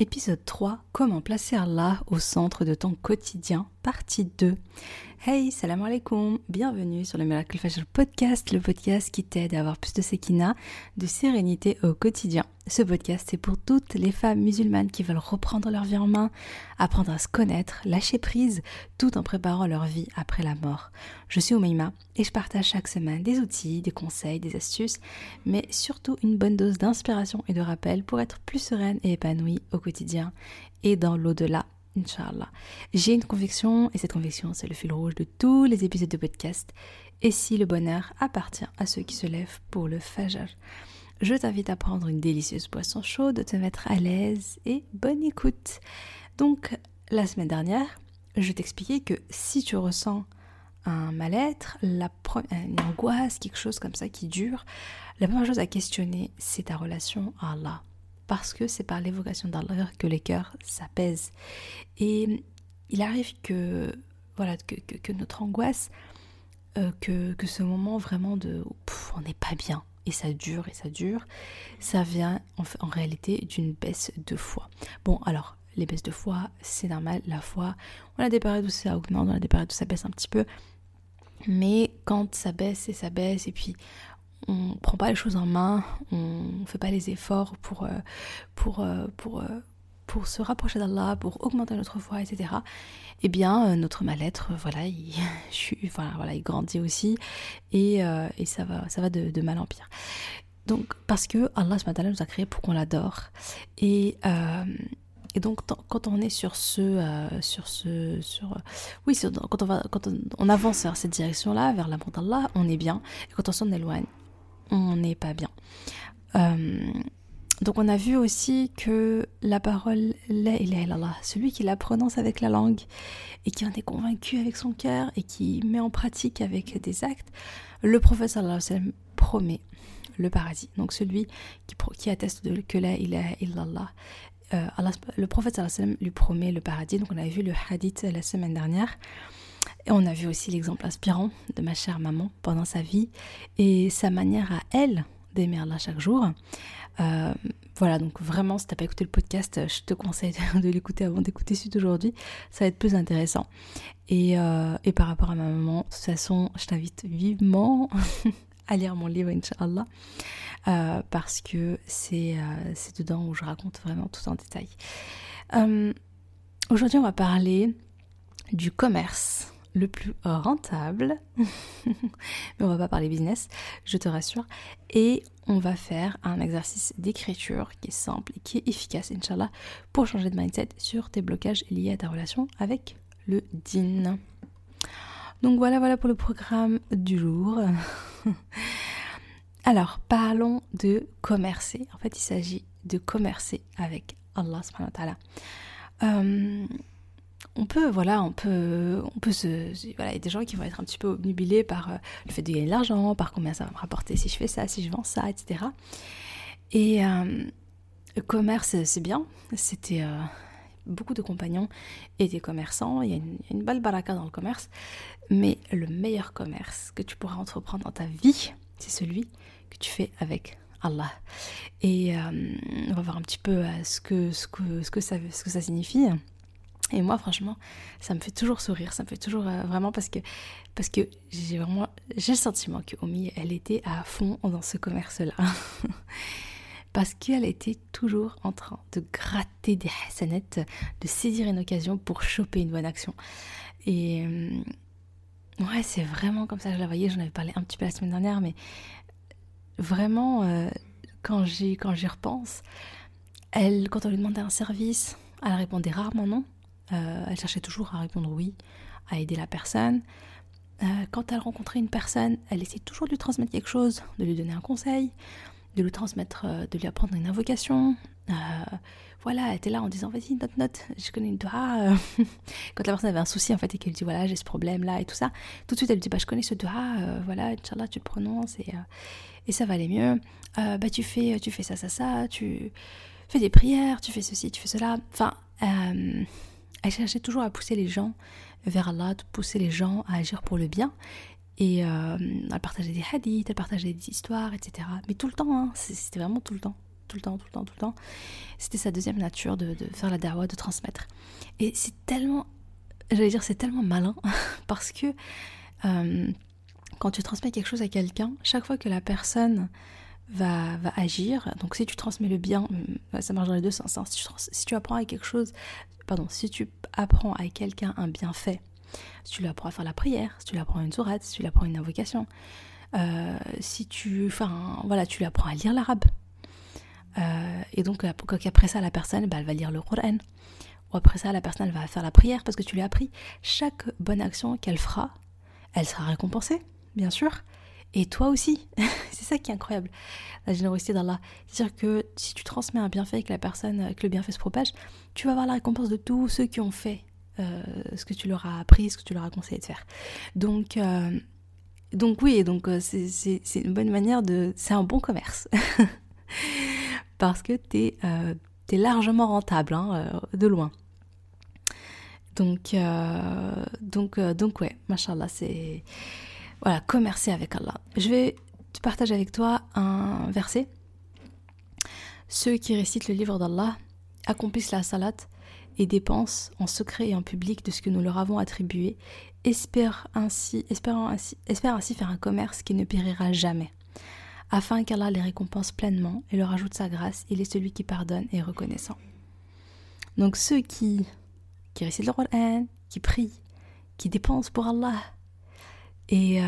Épisode 3 Comment placer Allah au centre de ton quotidien, partie 2. Hey, salam alaikum, bienvenue sur le Miracle Fajr Podcast, le podcast qui t'aide à avoir plus de sekina, de sérénité au quotidien. Ce podcast, c'est pour toutes les femmes musulmanes qui veulent reprendre leur vie en main, apprendre à se connaître, lâcher prise, tout en préparant leur vie après la mort. Je suis Oumaima et je partage chaque semaine des outils, des conseils, des astuces, mais surtout une bonne dose d'inspiration et de rappel pour être plus sereine et épanouie au quotidien et dans l'au-delà Inch'Allah. J'ai une conviction, et cette conviction, c'est le fil rouge de tous les épisodes de podcast. Et si le bonheur appartient à ceux qui se lèvent pour le fajr je t'invite à prendre une délicieuse boisson chaude, de te mettre à l'aise et bonne écoute. Donc, la semaine dernière, je t'expliquais que si tu ressens un mal-être, une angoisse, quelque chose comme ça qui dure, la première chose à questionner, c'est ta relation à Allah parce que c'est par l'évocation d'Allah que les cœurs s'apaisent. Et il arrive que, voilà, que, notre angoisse, euh, que, ce moment vraiment de on n'est pas bien, et ça dure et ça dure, ça vient en, réalité d'une baisse de foi. Bon, alors, les baisses de foi, c'est normal, la foi, on a des périodes où ça augmente, on a des périodes où ça baisse un petit peu, mais quand ça baisse et ça baisse, et puis on prend pas les choses en main, on fait pas les efforts pour, euh, pour, euh, pour, euh, pour se rapprocher d'Allah, pour augmenter notre foi, etc. Eh bien, notre mal-être, voilà, il, voilà, il grandit aussi et, et ça va, de, mal en pire. Donc, parce que Allah nous a créé pour qu'on l'adore. Et, donc, quand on est sur ce, sur ce, sur, oui, quand on va, quand avance vers cette direction-là, vers l'amour d'Allah, on est bien. Et quand on s'en éloigne, on n'est pas bien. Euh, donc on a vu aussi que la parole la celui qui la prononce avec la langue et qui en est convaincu avec son cœur et qui met en pratique avec des actes, le prophète sallallahu alayhi wa promet le paradis. Donc celui qui, atteste que la ilaha illallah, euh, le prophète sallallahu alayhi wa lui promet le paradis. Donc on avait vu le hadith la semaine dernière. Et on a vu aussi l'exemple inspirant de ma chère maman pendant sa vie et sa manière à elle d'aimer Allah chaque jour. Euh, voilà, donc vraiment, si t'as pas écouté le podcast, je te conseille de l'écouter avant d'écouter celui d'aujourd'hui. Ça va être plus intéressant. Et, euh, par rapport à ma maman, de toute façon, je t'invite vivement à lire mon livre, Inch'Allah, euh, parce que c'est dedans où je raconte vraiment tout en détail. Aujourd'hui, on va parler du commerce le plus rentable. Mais on va pas parler business, je te rassure. Et on va faire un exercice d'écriture qui est simple et qui est efficace, Inch'Allah, pour changer de mindset sur tes blocages liés à ta relation avec le din. Donc voilà, voilà pour le programme du jour. Alors, parlons de commercer. En fait, il s'agit de commercer avec Allah subhanahu wa ta'ala. Euh, on peut, voilà, on peut, on peut se, voilà, il y a des gens qui vont être un petit peu obnubilés par euh, le fait de gagner de l'argent, par combien ça va me rapporter si je fais ça, si je vends ça, etc. Et euh, le commerce, c'est bien. C'était euh, beaucoup de compagnons étaient commerçants. Il y a une, il balle baraka dans le commerce, mais le meilleur commerce que tu pourras entreprendre dans ta vie, c'est celui que tu fais avec Allah. Et on va voir un petit peu ce que, ce que, ce que, ça, ce que ça signifie. Et moi, franchement, ça me fait toujours sourire, ça me fait toujours euh, vraiment parce que, parce que j'ai vraiment, j'ai le sentiment que Omi, elle était à fond dans ce commerce-là. parce qu'elle était toujours en train de gratter des hassanettes, de saisir une occasion pour choper une bonne action. Et euh, ouais, c'est vraiment comme ça que je la voyais, j'en avais parlé un petit peu la semaine dernière, mais vraiment, euh, quand j'y repense, elle, quand on lui demandait un service, elle répondait rarement non. Euh, elle cherchait toujours à répondre oui, à aider la personne. Euh, quand elle rencontrait une personne, elle essayait toujours de lui transmettre quelque chose, de lui donner un conseil, de lui transmettre, euh, de lui apprendre une invocation. voilà, elle était là en disant vas-y, note, note, je connais une doigt. quand la personne avait un souci en fait et qu'elle dit voilà, j'ai ce problème là et tout ça, tout de suite elle dit bah je connais ce doigt, voilà, Inch'Allah, tu le prononces et, et ça va aller mieux. bah tu fais, tu fais ça, ça, ça, tu fais des prières, tu fais ceci, tu fais cela. Enfin, elle cherchait toujours à pousser les gens vers Allah, de pousser les gens à agir pour le bien. Et euh, elle partageait des hadiths, elle partageait des histoires, etc. Mais tout le temps, hein, c'était vraiment tout le temps. tout le temps, tout le temps, tout le temps. C'était sa deuxième nature de, faire la dawa, de transmettre. Et c'est tellement, j'allais dire, c'est tellement malin parce que euh, quand tu transmets quelque chose à quelqu'un, chaque fois que la personne va, va, agir, donc si tu transmets le bien, euh, ça marche dans les deux sens. Hein. Si, tu, apprends à quelque chose, pardon, si tu apprends à quelqu'un un bienfait, si tu lui apprends à faire la prière, si tu lui apprends une sourate, si tu lui apprends une invocation, euh, si tu, enfin, voilà, tu lui apprends à lire l'arabe. Euh, et donc, après ça, la personne, bah, elle va lire le Coran. Ou après ça, la personne, elle va faire la prière parce que tu lui as appris. Chaque bonne action qu'elle fera, elle sera récompensée, bien sûr. Et toi aussi. c'est ça qui est incroyable, la générosité d'Allah. C'est-à-dire que si tu transmets un bienfait que la personne, que le bienfait se propage, tu vas avoir la récompense de tous ceux qui ont fait euh, ce que tu leur as appris, ce que tu leur as conseillé de faire. Donc, donc oui, donc euh, c'est une bonne manière de... C'est un bon commerce. Parce que tu es, euh, largement rentable, hein, euh, de loin. Donc, donc, donc ouais, machallah, c'est... Voilà, commercer avec Allah. Je vais partager avec toi un verset. Ceux qui récitent le livre d'Allah accomplissent la salat et dépensent en secret et en public de ce que nous leur avons attribué, espèrent ainsi, espérant ainsi, ainsi faire un commerce qui ne périra jamais, afin qu'Allah les récompense pleinement et leur ajoute sa grâce, il est celui qui pardonne et reconnaissant. Donc ceux qui, qui récitent le Coran, qui prient, qui dépensent pour Allah, et euh,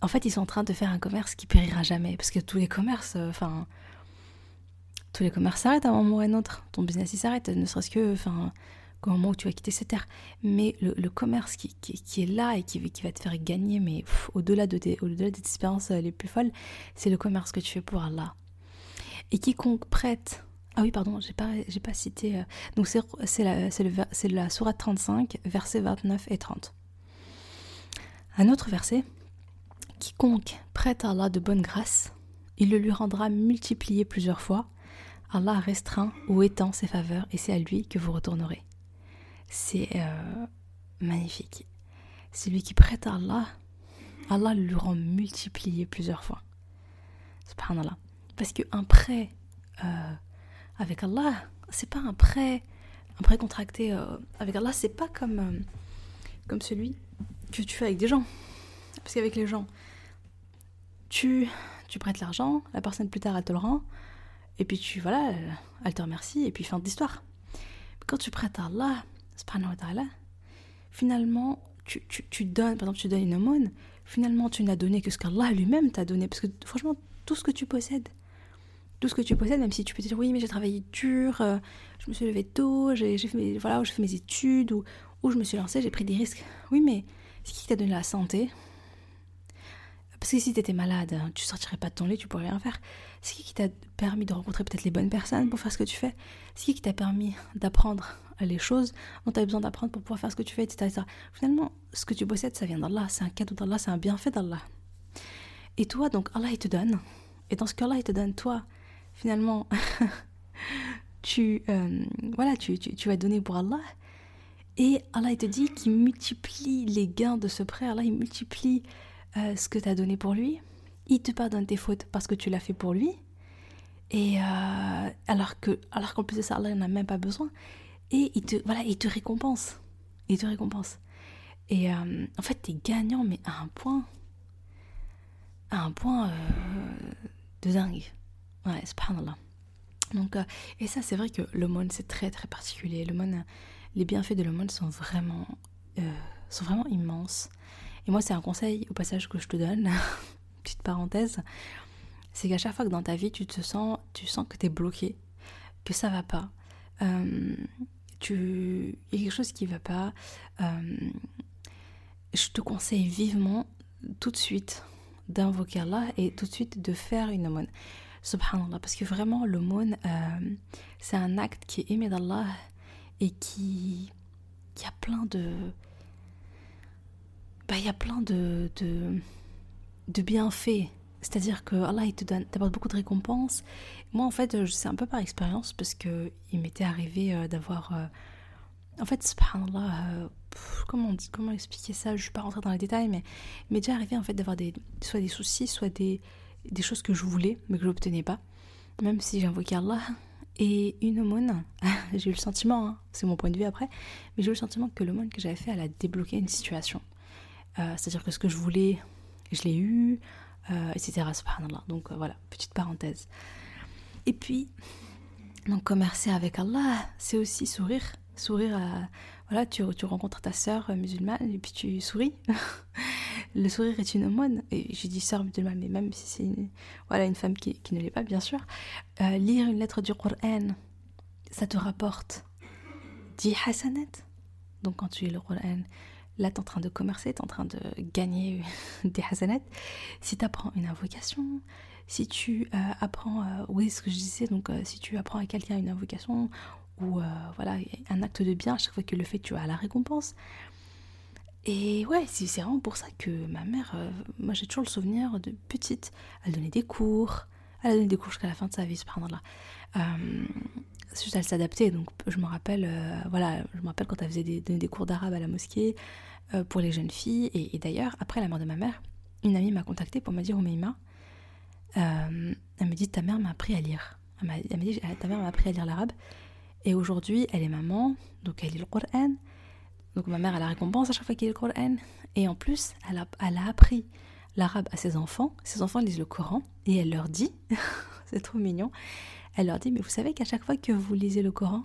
en fait ils sont en train de faire un commerce qui périra jamais, parce que tous les commerces, euh, enfin tous les commerces s'arrêtent à un moment ou à un autre. Ton business il s'arrête, ne serait-ce que enfin, au moment où tu vas quitter cette terre. Mais le, commerce qui, est là et qui, va te faire gagner, mais au-delà de tes, au-delà des expériences euh, les plus folles, c'est le commerce que tu fais pour Allah. Et quiconque prête. Ah oui, pardon, j'ai pas, pas cité. Donc c'est, c'est, la, c'est, c'est la sourate 35, versets 29 et 30. Un autre verset. Quiconque prête à Allah de bonne grâce, il le lui rendra multiplié plusieurs fois Allah restreint ou étend ses faveurs et c'est à lui que vous retournerez. C'est euh, magnifique. Celui qui prête à Allah, Allah lui rend multiplié plusieurs fois. Subhanallah. Parce qu'un prêt euh, avec Allah, c'est pas un prêt, un prêt contracté euh, avec Allah, c'est pas comme, comme celui que tu fais avec des gens. Parce qu'avec les gens, tu, tu prêtes l'argent, la personne plus tard elle te le rend, et puis tu, voilà, elle te remercie, et puis fin d'histoire. Quand tu prêtes à Allah, subhanahu wa ta'ala, finalement, tu, tu, tu, donnes, par exemple, tu donnes une aumône, finalement, tu n'as donné que ce qu'Allah lui-même t'a donné. Parce que franchement, tout ce que tu possèdes, tout ce que tu possèdes, même si tu peux te dire, oui, mais j'ai travaillé dur, euh, je me suis levé tôt, j'ai fait, voilà, j'ai fait mes études, ou, ou je me suis lancé, j'ai pris des risques. Oui, mais c'est qui t'a donné la santé? Parce que si tu étais malade, tu sortirais pas de ton lit, tu pourrais rien faire. C'est qui qui t'a permis de rencontrer peut-être les bonnes personnes pour faire ce que tu fais? C'est qui qui t'a permis d'apprendre les choses? Dont tu as besoin d'apprendre pour pouvoir faire ce que tu fais, etc., Finalement, ce que tu possèdes, ça vient d'Allah. C'est un cadeau d'Allah, c'est un bienfait d'Allah. Et toi, donc, Allah, il te donne. Et dans ce qu'Allah, il te donne, toi, finalement, tu, euh, voilà, tu, tu, tu vas donner pour Allah. Et Allah, il te dit qu'il multiplie les gains de ce prêt. Allah, il multiplie euh, ce que tu as donné pour lui. Il te pardonne tes fautes parce que tu l'as fait pour lui. Et euh, alors que, alors qu'en plus de ça, Allah n'en a même pas besoin. Et il te, voilà, il te récompense. Il te récompense. Et euh, en fait, tu es gagnant, mais à un point. À un point de dingue. Ouais, subhanallah. Donc, et ça, c'est vrai que le monde c'est très très particulier. Le monde les bienfaits de monde sont vraiment, sont vraiment immenses. Et moi, c'est un conseil au passage que je te donne, petite parenthèse, c'est qu'à chaque fois que dans ta vie, tu te sens, tu sens que tu es bloqué, que ça va pas, euh, tu, il y a quelque chose qui va pas, euh, je te conseille vivement tout de suite d'invoquer Allah et tout de suite de faire une aumône. Subhanallah, parce que vraiment, l'aumône, euh, c'est un acte qui est aimé d'Allah et qui, a plein de bah, il y a plein de, de, bienfaits. C'est-à-dire que Allah, il te donne, t'apporte beaucoup de récompenses. Moi, en fait, c'est un peu par expérience parce que il m'était arrivé euh, d'avoir. Euh, en fait, subhanallah, euh, comment, comment expliquer ça? Je ne suis pas rentrée dans les détails, mais il m'est déjà arrivé en fait d'avoir des, soit des soucis, soit des, des choses que je voulais, mais que je n'obtenais pas. même si j'invoquais Allah, et une aumône, j'ai eu le sentiment, hein, c'est mon point de vue après, mais j'ai eu le sentiment que l'aumône que j'avais fait, elle a débloqué une situation. Euh, c'est-à-dire que ce que je voulais, je l'ai eu, euh, etc. Donc euh, voilà, petite parenthèse. Et puis, donc commercer avec Allah, c'est aussi sourire. Sourire à... Voilà, tu, rencontres ta sœur musulmane et puis tu souris. le sourire est une aumône. Et je dis sœur musulmane, mais même si c'est une, voilà, une femme qui, qui ne l'est pas, bien sûr. lire une lettre du Coran, ça te rapporte 10 hasanat. Donc quand tu lis le Coran, Là, tu es en train de commercer, tu es en train de gagner des hasanats. Si tu apprends une invocation, si tu euh, apprends, euh, oui, ce que je disais, donc euh, si tu apprends à quelqu'un une invocation ou voilà, un acte de bien, à chaque fois que le fait, tu as la récompense. Et ouais, c'est vraiment pour ça que ma mère, moi j'ai toujours le souvenir de petite, elle donnait des cours, elle a donné des cours jusqu'à la fin de sa vie, pardon là. c'est juste elle s'adaptait, donc je me rappelle, voilà, je me rappelle quand elle faisait des, des cours d'arabe à la mosquée, euh, pour les jeunes filles. Et, d'ailleurs, après la mort de ma mère, une amie m'a contactée pour me dire Oumeima, euh, elle me dit ta mère m'a appris à lire. Elle m'a dit ta mère m'a appris à lire l'arabe. Et aujourd'hui, elle est maman, donc elle lit le Coran. Donc ma mère a la récompense à chaque fois qu'elle lit le Coran. Et en plus, elle a, elle a appris l'arabe à ses enfants. Ses enfants lisent le Coran et elle leur dit, c'est trop mignon, elle leur dit, mais vous savez qu'à chaque fois que vous lisez le Coran,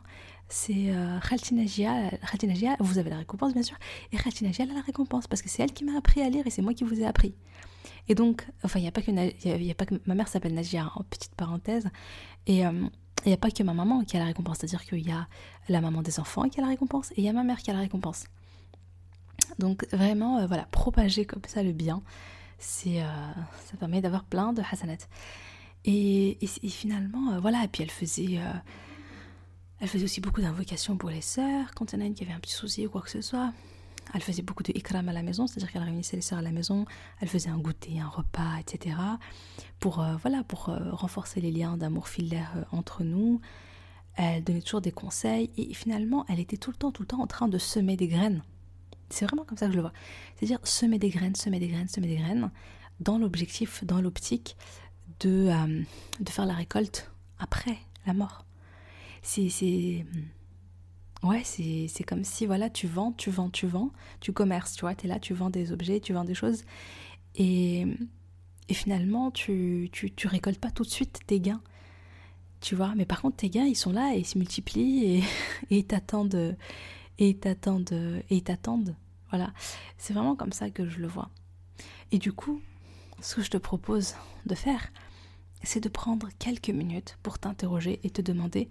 c'est euh, Khaltinagia, vous avez la récompense bien sûr, et Khaltinagia a la récompense parce que c'est elle qui m'a appris à lire et c'est moi qui vous ai appris. Et donc, enfin, il n'y a, pas que, ma mère s'appelle Nagia, en petite parenthèse, et il euh, n'y a pas que ma maman qui a la récompense, c'est-à-dire qu'il y a la maman des enfants qui a la récompense et il y a ma mère qui a la récompense. Donc vraiment, euh, voilà, propager comme ça le bien, c'est, euh, ça permet d'avoir plein de hasanat. Et, et, finalement, voilà, et puis elle faisait elle faisait aussi beaucoup d'invocations pour les sœurs, quand il y en a une qui avait un petit souci ou quoi que ce soit. Elle faisait beaucoup de ikram à la maison, c'est-à-dire qu'elle réunissait les sœurs à la maison, elle faisait un goûter, un repas, etc. Pour, euh, voilà, pour euh, renforcer les liens d'amour filaire euh, entre nous. Elle donnait toujours des conseils et finalement, elle était tout le temps, tout le temps en train de semer des graines. C'est vraiment comme ça que je le vois. C'est-à-dire semer des graines, semer des graines, semer des graines, dans l'objectif, dans l'optique de, de faire la récolte après la mort c'est hmm, ouais c'est comme si voilà tu vends tu vends tu vends tu commerces tu vois tu es là tu vends des objets tu vends des choses. Et, et finalement tu, tu, tu récoltes pas tout de suite tes gains tu vois. Mais par contre tes gains ils sont là et ils se multiplient et ils t'attendent et ils t'attendent et ils t'attendent voilà. C'est vraiment comme ça que je le vois. Et du coup ce que je te propose de faire c'est de prendre quelques minutes pour t'interroger et te demander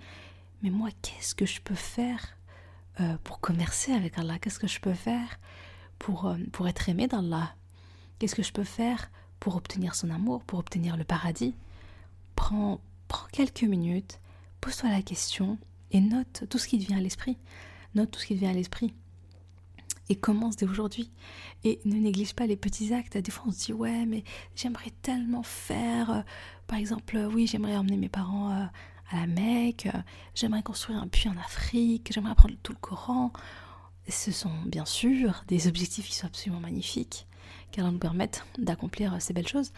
mais moi, qu'est-ce que je peux faire euh, pour commercer avec Allah Qu'est-ce que je peux faire pour, euh, pour être aimé d'Allah? Qu'est-ce que je peux faire pour obtenir son amour, pour obtenir le paradis? Prends, prends quelques minutes, pose-toi la question et note tout ce qui te vient à l'esprit. Note tout ce qui te vient à l'esprit. Et commence dès aujourd'hui. Et ne néglige pas les petits actes. Des fois, on se dit, ouais, mais j'aimerais tellement faire. Euh, par exemple, oui, j'aimerais emmener mes parents à la Mecque, j'aimerais construire un puits en Afrique, j'aimerais apprendre tout le Coran. Ce sont bien sûr des objectifs qui sont absolument magnifiques, car nous permettent d'accomplir ces belles choses.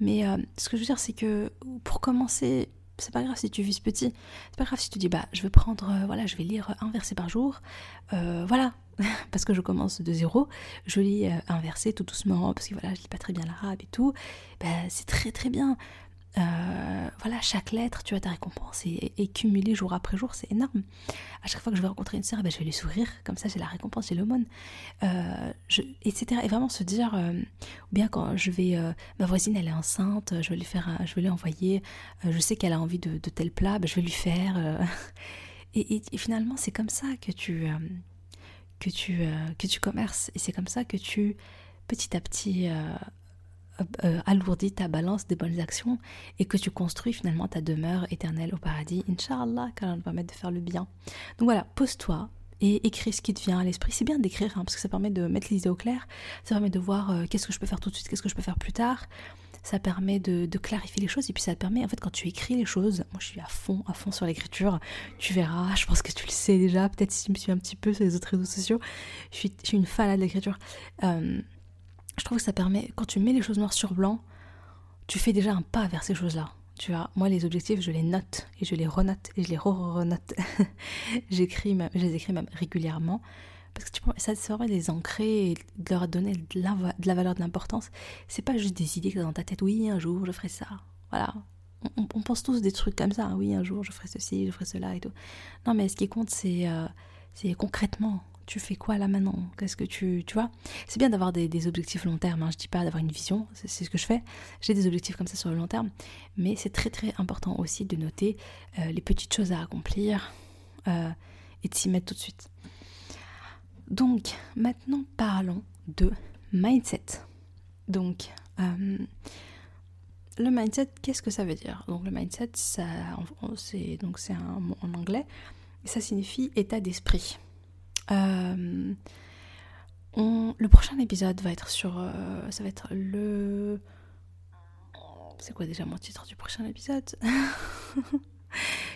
Mais euh, ce que je veux dire, c'est que pour commencer, c'est pas grave si tu vises petit. C'est pas grave si tu dis bah je vais prendre euh, voilà je vais lire un verset par jour. Euh, voilà parce que je commence de zéro, je lis un verset tout doucement parce que voilà je lis pas très bien l'arabe et tout. Bah, c'est très très bien. Euh, voilà, chaque lettre, tu as ta récompense et, et, jour après jour, c'est énorme. À chaque fois que je vais rencontrer une sœur, ben, je vais lui sourire, comme ça j'ai la récompense, j'ai l'aumône, euh, etc. Et vraiment se dire, euh, ou bien quand je vais, ma voisine elle est enceinte, je vais lui faire, je vais lui envoyer, je sais qu'elle a envie de, tel plat, ben, je vais lui faire. Et, et, finalement, c'est comme ça que tu, que tu, que tu commerces, et c'est comme ça que tu, petit à petit, euh, alourdis ta balance des bonnes actions et que tu construis finalement ta demeure éternelle au paradis, Inch'Allah, car on va permettre de faire le bien. Donc voilà, pose-toi et écris ce qui te vient à l'esprit. C'est bien d'écrire hein, parce que ça permet de mettre l'idée au clair, ça permet de voir euh, qu'est-ce que je peux faire tout de suite, qu'est-ce que je peux faire plus tard. Ça permet de, clarifier les choses et puis ça te permet, en fait, quand tu écris les choses, moi je suis à fond, à fond sur l'écriture, tu verras, je pense que tu le sais déjà, peut-être si tu me suis un petit peu sur les autres réseaux sociaux, je suis, je suis une fan de l'écriture. Euh, je trouve que ça permet, quand tu mets les choses noires sur blanc, tu fais déjà un pas vers ces choses-là. Tu vois, moi les objectifs, je les note et je les renote et je les re-renote. J'écris, je les écris même régulièrement parce que tu ça serait les ancrer et de leur donner de la, de valeur, de l'importance. C'est pas juste des idées que dans ta tête. Oui, un jour je ferai ça. Voilà. On, pense tous des trucs comme ça. Oui, un jour je ferai ceci, je ferai cela et tout. Non, mais ce qui compte, c'est euh, c'est concrètement tu fais quoi là maintenant? Qu'est-ce que tu. Tu vois? C'est bien d'avoir des, objectifs long terme, hein. je dis pas d'avoir une vision, c'est ce que je fais. J'ai des objectifs comme ça sur le long terme, mais c'est très très important aussi de noter euh, les petites choses à accomplir euh, et de s'y mettre tout de suite. Donc, maintenant parlons de mindset. Donc, euh, le mindset, qu'est-ce que ça veut dire? Donc, le mindset, c'est donc c'est un mot en anglais, ça signifie état d'esprit. Euh, le prochain épisode va être sur. Euh, ça va être le. C'est quoi déjà mon titre du prochain épisode?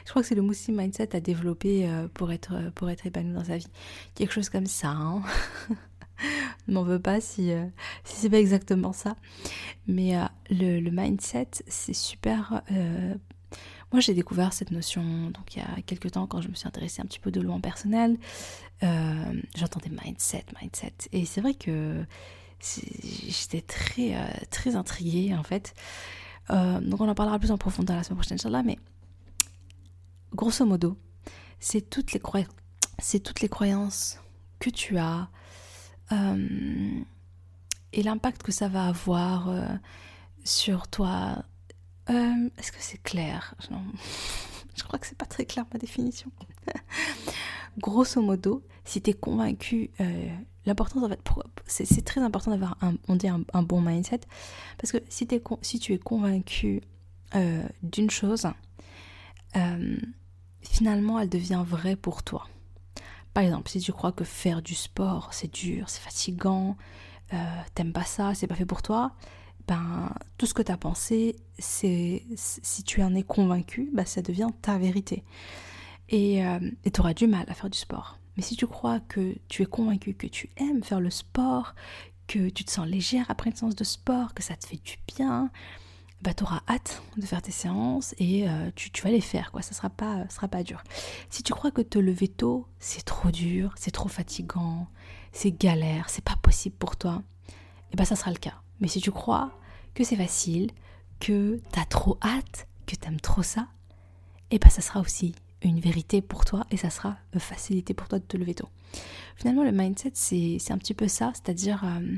Je crois que c'est le Muslim Mindset à développer euh, pour être, épanoui dans sa vie. Quelque chose comme ça. Hein m'en veux pas si, si c'est pas exactement ça. Mais le, mindset, c'est super moi, j'ai découvert cette notion donc il y a quelques temps quand je me suis intéressée un petit peu de loin personnel. Euh, J'entendais mindset, mindset. Et c'est vrai que j'étais très, euh, très intriguée en fait. Euh, donc on en parlera plus en profondeur la semaine prochaine, Inch'Allah. Mais grosso modo, c'est toutes, les croyances que tu as et l'impact que ça va avoir sur toi euh, est-ce que c'est clair? Je crois que c'est pas très clair ma définition. Grosso modo, si tu es convaincu, euh, l'importance en fait, c'est très important d'avoir un, un, bon mindset, parce que si, si tu es convaincu euh, d'une chose, finalement elle devient vraie pour toi. Par exemple, si tu crois que faire du sport c'est dur, c'est fatigant, t'aimes pas ça, c'est pas fait pour toi, ben, tout ce que tu as pensé, c'est si tu en es convaincu, ben, ça devient ta vérité. Et tu auras du mal à faire du sport. Mais si tu crois que tu es convaincu que tu aimes faire le sport, que tu te sens légère après une séance de sport, que ça te fait du bien, bah, tu auras hâte de faire tes séances et euh, tu, vas les faire, quoi. Ça sera pas, sera pas dur. Si tu crois que te lever tôt, c'est trop dur, c'est trop fatigant, c'est galère, c'est pas possible pour toi, et bah ça sera le cas. Mais si tu crois que c'est facile, que t'as trop hâte, que t'aimes trop ça, et eh ben ça sera aussi une vérité pour toi et ça sera une facilité pour toi de te lever tôt. Finalement, le mindset, c'est un petit peu ça, c'est-à-dire euh,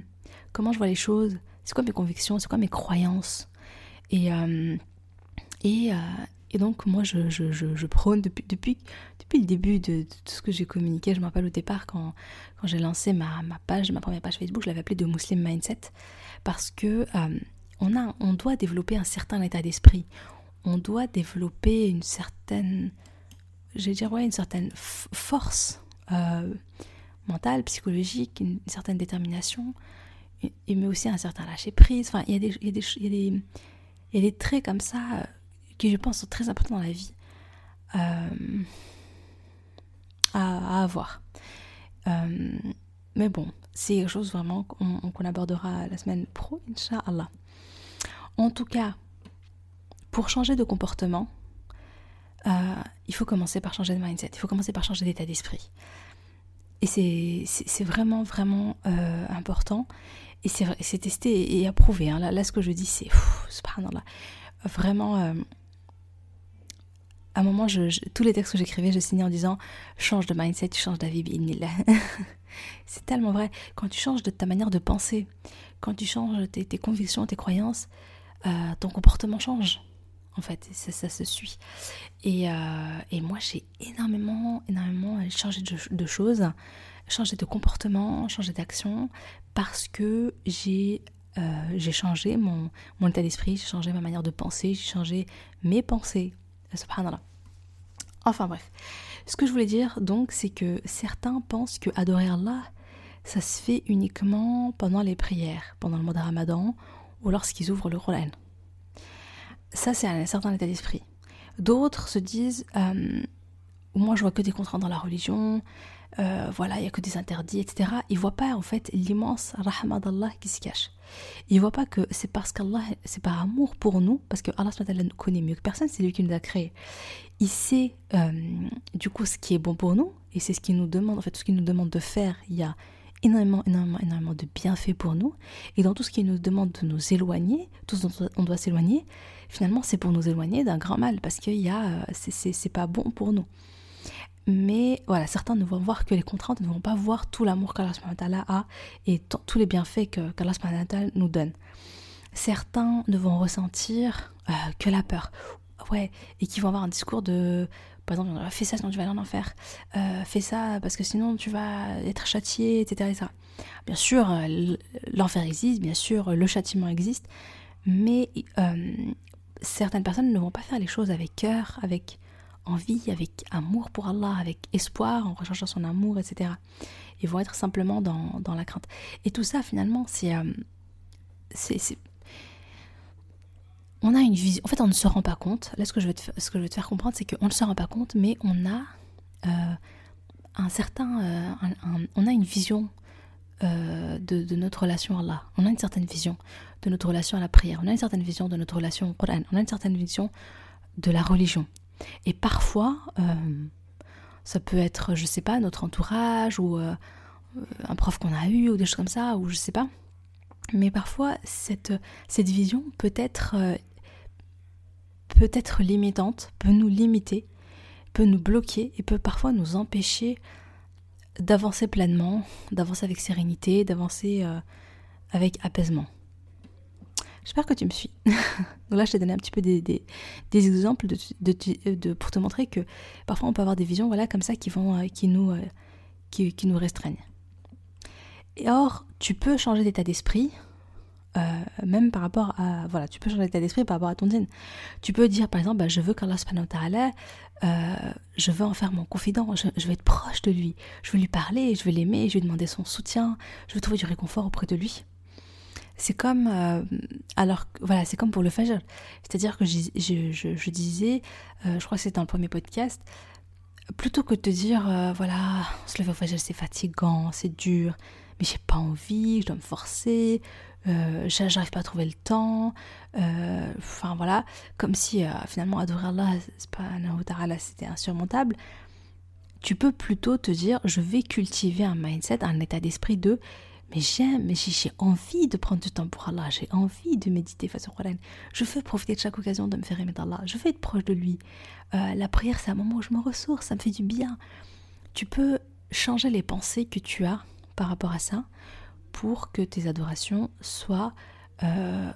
comment je vois les choses, c'est quoi mes convictions, c'est quoi mes croyances? Et, euh, et, euh, et, donc, moi, je, prône depuis, le début de, tout ce que j'ai communiqué. Je me rappelle au départ, quand, j'ai lancé ma, page, ma première page Facebook, je l'avais appelée de Muslim Mindset parce que on, a, on doit développer un certain état d'esprit. On doit développer une certaine, je dire, ouais, une certaine force euh, mentale, psychologique, une, certaine détermination, mais aussi un certain lâcher prise. Enfin, il y a des traits comme ça euh, qui, je pense, sont très importants dans la vie euh, à, avoir. mais bon, c'est quelque chose vraiment qu'on abordera la semaine pro, Inch'Allah. En tout cas, pour changer de comportement, euh, il faut commencer par changer de mindset, il faut commencer par changer d'état d'esprit. Et c'est vraiment, vraiment euh, important. Et c'est testé et approuvé. Hein. Là, ce que je dis, c'est. Vraiment, euh, à un moment, tous les textes que j'écrivais, je signais en disant change de mindset, tu changes d'avis, c'est tellement vrai. Quand tu changes de ta manière de penser, quand tu changes tes convictions, tes croyances, euh, ton comportement change. En fait, ça, se suit. Et, euh, et moi, j'ai énormément, énormément changé de, choses, changé de comportement, changé d'action, parce que j'ai euh, changé mon état d'esprit, j'ai changé ma manière de penser, j'ai changé mes pensées. Subhanallah. Enfin bref. Ce que je voulais dire donc, c'est que certains pensent que adorer Allah, ça se fait uniquement pendant les prières, pendant le mois de Ramadan ou lorsqu'ils ouvrent le Coran. Ça, c'est un certain état d'esprit. D'autres se disent euh, moi je vois que des contraintes dans la religion, euh, voilà, il n'y a que des interdits, etc. Il voit pas en fait l'immense rahma d'Allah qui se cache. Il voit pas que c'est parce qu'Allah, c'est par amour pour nous, parce que Allah nous connaît mieux que personne, c'est lui qui nous a créés. Il sait euh, du coup ce qui est bon pour nous, et c'est ce qu'il nous demande, en fait, tout ce qu'il nous demande de faire, il y a énormément, énormément, énormément de bienfaits pour nous. Et dans tout ce qu'il nous demande de nous éloigner, tout ce dont on doit s'éloigner, finalement, c'est pour nous éloigner d'un grand mal, parce a, euh, c'est pas bon pour nous. Mais voilà, certains ne vont voir que les contraintes, ne vont pas voir tout l'amour qu'Allah a et tous les bienfaits qu'Allah nous donne. Certains ne vont ressentir euh, que la peur. Ouais, et qui vont avoir un discours de par exemple, fais ça sinon tu vas aller en enfer, euh, fais ça parce que sinon tu vas être châtié, etc. Bien sûr, euh, l'enfer existe, bien sûr, le châtiment existe, mais certaines personnes ne vont pas faire les choses avec cœur, avec envie, avec amour pour Allah, avec espoir, en recherchant son amour, etc. Ils vont être simplement dans, la crainte. Et tout ça, finalement, c'est, euh, c'est, On a une vision. En fait, on ne se rend pas compte. Là, ce que je veux te, ce que je veux te faire comprendre, c'est qu'on ne se rend pas compte, mais on a euh, un certain. Euh, on a une vision de, de, notre relation à Allah. On a une certaine vision de notre relation à la prière. On a une certaine vision de notre relation au Coran. On a une certaine vision de la religion. Et parfois, euh, ça peut être, je sais pas, notre entourage ou euh, un prof qu'on a eu ou des choses comme ça, ou je sais pas. Mais parfois, cette, vision peut être, euh, peut être limitante, peut nous limiter, peut nous bloquer et peut parfois nous empêcher d'avancer pleinement, d'avancer avec sérénité, d'avancer avec apaisement. J'espère que tu me suis. Donc là, je t'ai donné un petit peu des, des, exemples de, de, pour te montrer que parfois on peut avoir des visions voilà, comme ça qui, vont, euh, qui, nous, euh, qui, nous restreignent. Et or, tu peux changer d'état d'esprit, euh, même par rapport à. Voilà, tu peux changer d'état d'esprit par rapport à ton dîne. Tu peux dire par exemple, bah, je veux qu'Allah subhanahu euh, je veux en faire mon confident, je, je, veux être proche de lui, je veux lui parler, je veux l'aimer, je veux lui demander son soutien, je veux trouver du réconfort auprès de lui. C'est comme, euh, alors voilà, c'est comme pour le fajr. C'est-à-dire que je, disais, euh, je crois que c'était dans le premier podcast, plutôt que de te dire, euh, voilà, se lever au fajr c'est fatigant, c'est dur, mais j'ai pas envie, je dois me forcer, j'arrive pas à trouver le temps, enfin voilà, comme si finalement adorer Allah, c'était insurmontable. Tu peux plutôt te dire, je vais cultiver un mindset, un état d'esprit de mais j'aime, j'ai envie de prendre du temps pour Allah, j'ai envie de méditer face au Coran. Je veux profiter de chaque occasion de me faire aimer d'Allah, je veux être proche de lui. Euh, la prière, c'est un moment où je me ressource, ça me fait du bien. Tu peux changer les pensées que tu as par rapport à ça pour que tes adorations soient, euh,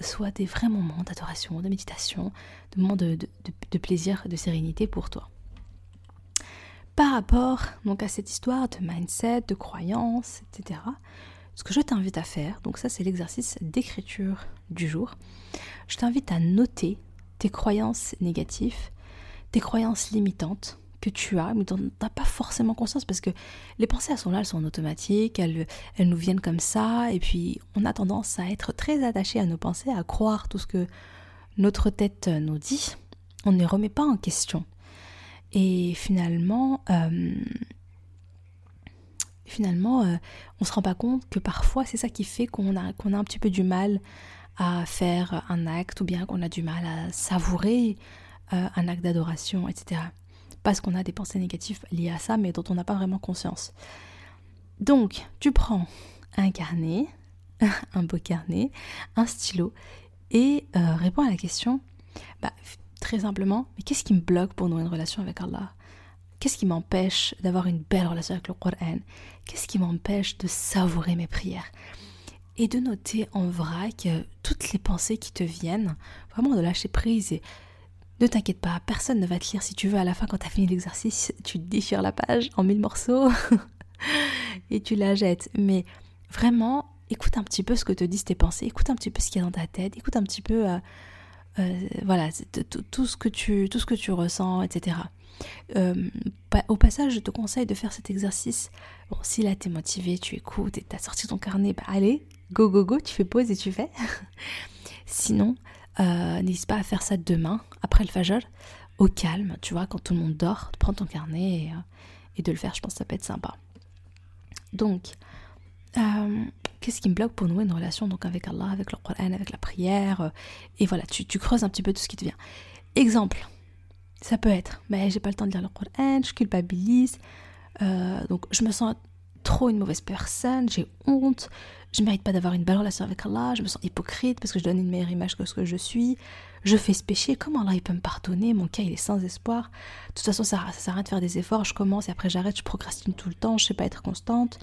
soient des vrais moments d'adoration, de méditation, de moments de, de, de plaisir, de sérénité pour toi par rapport donc à cette histoire de mindset, de croyance, etc. Ce que je t'invite à faire, donc ça c'est l'exercice d'écriture du jour, je t'invite à noter tes croyances négatives, tes croyances limitantes que tu as, mais dont tu n'as pas forcément conscience parce que les pensées elles sont là, elles sont en automatique, elles, elles nous viennent comme ça, et puis on a tendance à être très attaché à nos pensées, à croire tout ce que notre tête nous dit. On ne les remet pas en question. Et finalement, euh, finalement, euh, on se rend pas compte que parfois c'est ça qui fait qu'on a, qu'on a un petit peu du mal à faire un acte ou bien qu'on a du mal à savourer euh, un acte d'adoration, etc. Parce qu'on a des pensées négatives liées à ça, mais dont on n'a pas vraiment conscience. Donc, tu prends un carnet, un beau carnet, un stylo, et réponds à la question, bah, très simplement, mais qu'est-ce qui me bloque pour nouer une relation avec Allah? Qu'est-ce qui m'empêche d'avoir une belle relation avec le Coran? Qu'est-ce qui m'empêche de savourer mes prières? Et de noter en vrac toutes les pensées qui te viennent, vraiment de lâcher prise et ne t'inquiète pas, personne ne va te lire. Si tu veux à la fin quand tu as fini l'exercice, tu déchires la page en mille morceaux et tu la jettes. Mais vraiment, écoute un petit peu ce que te disent tes pensées, écoute un petit peu ce qu'il y a dans ta tête, écoute un petit peu... Euh, euh, voilà, tout ce, que tu, tout ce que tu ressens, etc. Euh, au passage, je te conseille de faire cet exercice. Bon, si là t'es motivé, tu écoutes et t'as sorti ton carnet, bah allez, go go go, tu fais pause et tu fais. Sinon, euh, n'hésite pas à faire ça demain, après le fajr. au calme, tu vois, quand tout le monde dort, de prendre ton carnet et, euh, de le faire, je pense que ça peut être sympa. Donc, euh, qu'est-ce qui me bloque pour nouer une relation donc avec Allah, avec le Coran, avec la prière Et voilà, tu, creuses un petit peu tout ce qui te vient. Exemple, ça peut être, mais j'ai pas le temps de lire le Coran, je culpabilise, donc je me sens trop une mauvaise personne, j'ai honte, je mérite pas d'avoir une belle relation avec Allah, je me sens hypocrite parce que je donne une meilleure image que ce que je suis, je fais ce péché, comment Allah il peut me pardonner, mon cas il est sans espoir, de toute façon ça, ça sert à rien de faire des efforts, je commence et après j'arrête, je procrastine tout le temps, je sais pas être constante,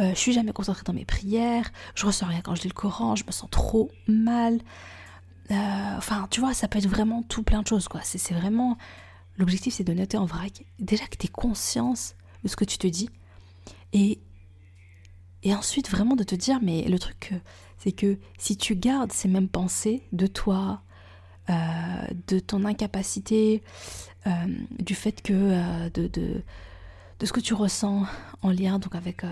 euh, je suis jamais concentrée dans mes prières, je ressens rien quand je lis le Coran, je me sens trop mal, euh, enfin tu vois ça peut être vraiment tout plein de choses quoi, c'est vraiment, l'objectif c'est de noter en vrac, déjà que tu aies conscience de ce que tu te dis, et, et ensuite, vraiment de te dire, mais le truc, c'est que si tu gardes ces mêmes pensées de toi, euh, de ton incapacité, euh, du fait que de, de, ce que tu ressens en lien donc avec,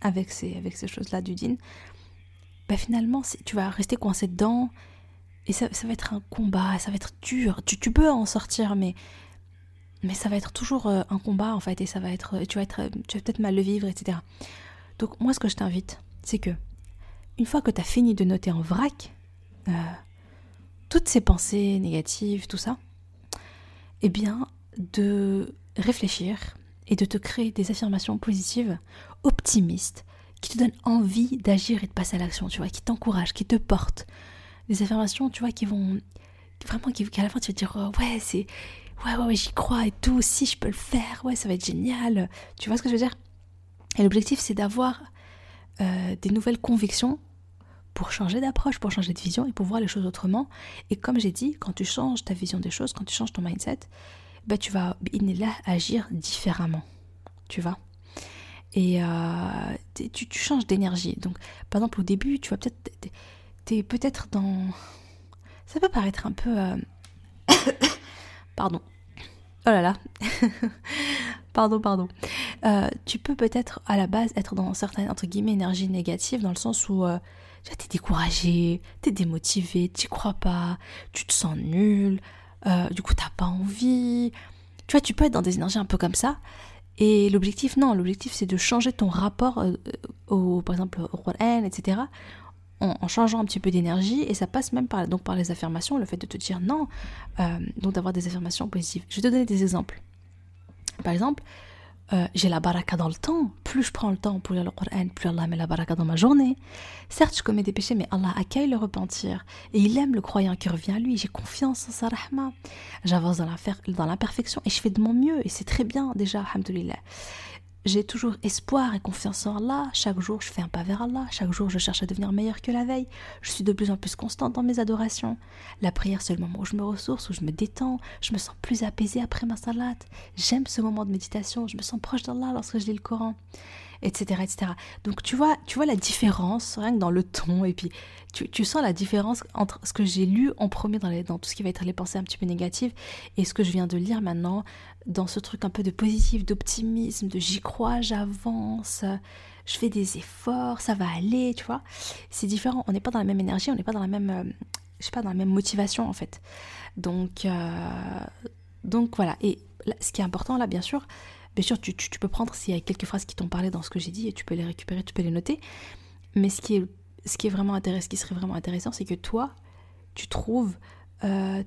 avec ces, avec ces choses-là du din, bah finalement, tu vas rester coincé dedans et ça, ça, va être un combat, ça va être dur. Tu, tu peux en sortir, mais mais ça va être toujours euh, un combat en fait et ça va être tu vas être tu vas peut-être mal le vivre etc donc moi ce que je t'invite c'est que une fois que tu as fini de noter en vrac euh, toutes ces pensées négatives tout ça eh bien de réfléchir et de te créer des affirmations positives optimistes qui te donnent envie d'agir et de passer à l'action tu vois qui t'encouragent qui te portent des affirmations tu vois qui vont vraiment qui, à la fin tu vas te dire oh, ouais c'est ouais, ouais, j'y crois et tout, si je peux le faire, ouais, ça va être génial. Tu vois ce que je veux dire? Et l'objectif, c'est d'avoir euh, des nouvelles convictions pour changer d'approche, pour changer de vision et pour voir les choses autrement. Et comme j'ai dit, quand tu changes ta vision des choses, quand tu changes ton mindset, bah, tu vas là agir différemment. Tu vois? Et euh, tu, tu, changes d'énergie. Donc, par exemple, au début, tu vas peut-être. T'es peut-être dans. Ça peut paraître un peu. Euh, Pardon. Oh là là. pardon, pardon. Euh, tu peux peut-être à la base être dans certaines, entre guillemets, énergies négatives, dans le sens où euh, tu es découragé, tu es démotivé, tu crois pas, tu te sens nul, euh, du coup t'as pas envie. Tu vois, tu peux être dans des énergies un peu comme ça. Et l'objectif, non, l'objectif c'est de changer ton rapport au, par exemple, au Quran, etc en, changeant un petit peu d'énergie et ça passe même par, donc par les affirmations, le fait de te dire non, euh, donc d'avoir des affirmations positives. Je vais te donner des exemples. Par exemple, euh, j'ai la baraka dans le temps. Plus je prends le temps pour lire le Coran, plus Allah met la baraka dans ma journée. Certes, je commets des péchés, mais Allah accueille le repentir. Et il aime le croyant qui revient à lui. J'ai confiance en sa rahma. J'avance dans l'imperfection et je fais de mon mieux. Et c'est très bien déjà, alhamdoulilah j'ai toujours espoir et confiance en Allah. Chaque jour, je fais un pas vers Allah. Chaque jour, je cherche à devenir meilleur que la veille. Je suis de plus en plus constante dans mes adorations. La prière, c'est le moment où je me ressource, où je me détends. Je me sens plus apaisée après ma salade. J'aime ce moment de méditation. Je me sens proche d'Allah lorsque je lis le Coran etc., etc. Donc tu vois, tu vois la différence, rien que dans le ton, et puis tu, sens la différence entre ce que j'ai lu en premier dans, les, dans tout ce qui va être les pensées un petit peu négatives et ce que je viens de lire maintenant dans ce truc un peu de positif, d'optimisme, de j'y crois, j'avance, je fais des efforts, ça va aller, tu vois. C'est différent, on n'est pas dans la même énergie, on n'est pas dans la même, euh, je sais pas, dans la même motivation en fait. Donc, euh, donc voilà. Et ce qui est important là, bien sûr, Bien sûr, tu, peux prendre s'il y a quelques phrases qui t'ont parlé dans ce que j'ai dit et tu peux les récupérer, tu peux les noter. Mais ce qui est, vraiment intéressant, serait vraiment intéressant, c'est que toi, tu trouves euh,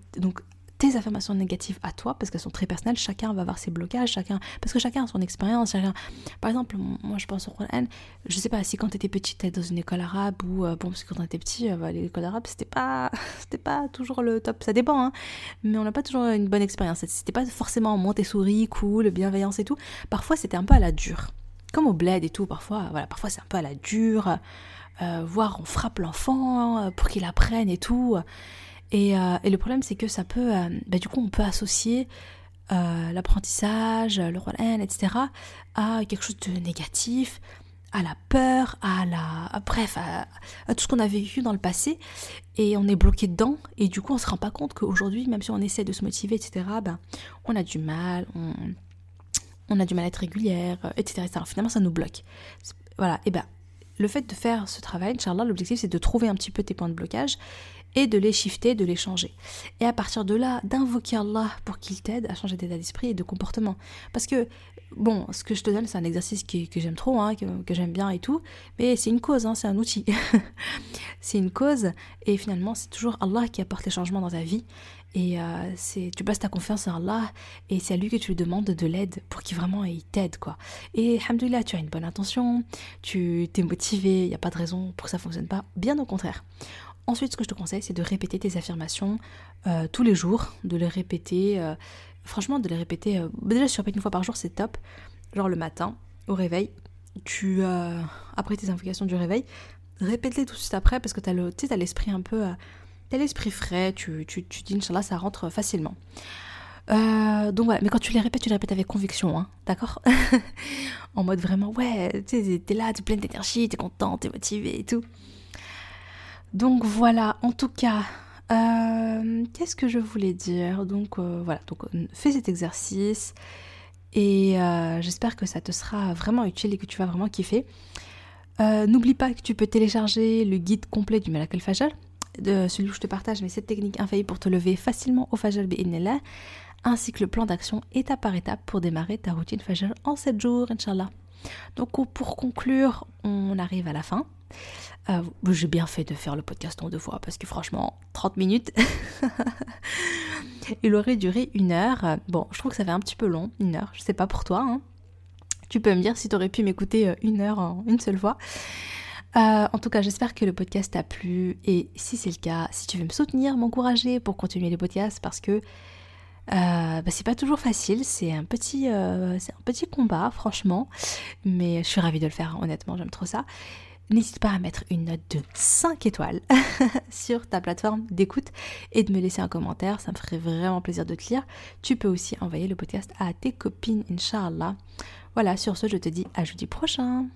tes affirmations négatives à toi, parce qu'elles sont très personnelles, chacun va avoir ses blocages, chacun, parce que chacun a son expérience, chacun, par exemple, moi je pense au Qur'an, je sais pas, si quand t'étais petite, t'étais dans une école arabe, ou, euh, bon, parce que quand t'étais petit, euh, l'école arabe, c'était pas, c'était pas toujours le top, ça dépend, hein, mais on n'a pas toujours une bonne expérience, c'était pas forcément Montessori, cool, bienveillance et tout, parfois c'était un peu à la dure, comme au bled et tout, parfois, voilà, parfois c'est un peu à la dure, euh, voire on frappe l'enfant pour qu'il apprenne et tout, euh, et, le problème, c'est que ça peut, euh, bah, du coup, on peut associer euh, l'apprentissage, le N, etc., à quelque chose de négatif, à la peur, à la, bref, à, tout ce qu'on a vécu dans le passé, et on est bloqué dedans, et du coup, on se rend pas compte qu'aujourd'hui, même si on essaie de se motiver, etc., ben, on a du mal, on, a du mal à être régulière, etc., etc. Finalement, ça nous bloque. Voilà, et ben, le fait de faire ce travail, Inch'Allah, l'objectif c'est de trouver un petit peu tes points de blocage et de les shifter, de les changer. Et à partir de là, d'invoquer Allah pour qu'il t'aide à changer d'état d'esprit et de comportement. Parce que, bon, ce que je te donne, c'est un exercice que j'aime trop, hein, que, j'aime bien et tout, mais c'est une cause, hein, c'est un outil. c'est une cause, et finalement, c'est toujours Allah qui apporte les changements dans ta vie. Et euh, c'est, tu passes ta confiance en Allah et c'est à lui que tu lui demandes de l'aide pour qu'il vraiment il t'aide quoi. Et alhamdoulilah, tu as une bonne intention, tu t'es motivé, il n'y a pas de raison pour que ça fonctionne pas, bien au contraire. Ensuite, ce que je te conseille, c'est de répéter tes affirmations euh, tous les jours, de les répéter, euh, franchement, de les répéter. Euh, déjà, si tu répètes une fois par jour, c'est top. Genre le matin, au réveil, tu après tes invocations du réveil, répète-les tout de suite après parce que tu as l'esprit un peu. tu l'esprit frais, tu, tu, tu dis, Inch'Allah, ça rentre facilement. donc voilà, mais quand tu les répètes, tu les répètes avec conviction, hein, d'accord? En mode vraiment, ouais, tu es là, tu es pleine d'énergie, tu es contente, tu es motivée et tout. Donc voilà, en tout cas, euh, qu'est-ce que je voulais dire? Donc euh, voilà, donc fais cet exercice et euh, j'espère que ça te sera vraiment utile et que tu vas vraiment kiffer. N'oublie pas que tu peux télécharger le guide complet du Malak al-Fajr, de celui où je te partage mes 7 techniques infaillibles pour te lever facilement au Fajr bi'inillah, ainsi que le plan d'action étape par étape pour démarrer ta routine Fajr en 7 jours, Inch'Allah. Donc pour conclure, on arrive à la fin. Euh, j'ai bien fait de faire le podcast en deux fois parce que franchement, 30 minutes, il aurait duré une heure. Bon, je trouve que ça fait un petit peu long, une heure. Je sais pas pour toi. Hein. Tu peux me dire si tu aurais pu m'écouter euh, une heure en une seule fois. Euh, en tout cas, j'espère que le podcast t'a plu. Et si c'est le cas, si tu veux me soutenir, m'encourager pour continuer les podcasts, parce que bah, c'est pas toujours facile, c'est un un petit combat, franchement, mais je suis ravie de le faire. Honnêtement, j'aime trop ça n'hésite pas à mettre une note de 5 étoiles sur ta plateforme d'écoute et de me laisser un commentaire, ça me ferait vraiment plaisir de te lire. Tu peux aussi envoyer le podcast à tes copines, Inch'Allah. Voilà, sur ce, je te dis à jeudi prochain.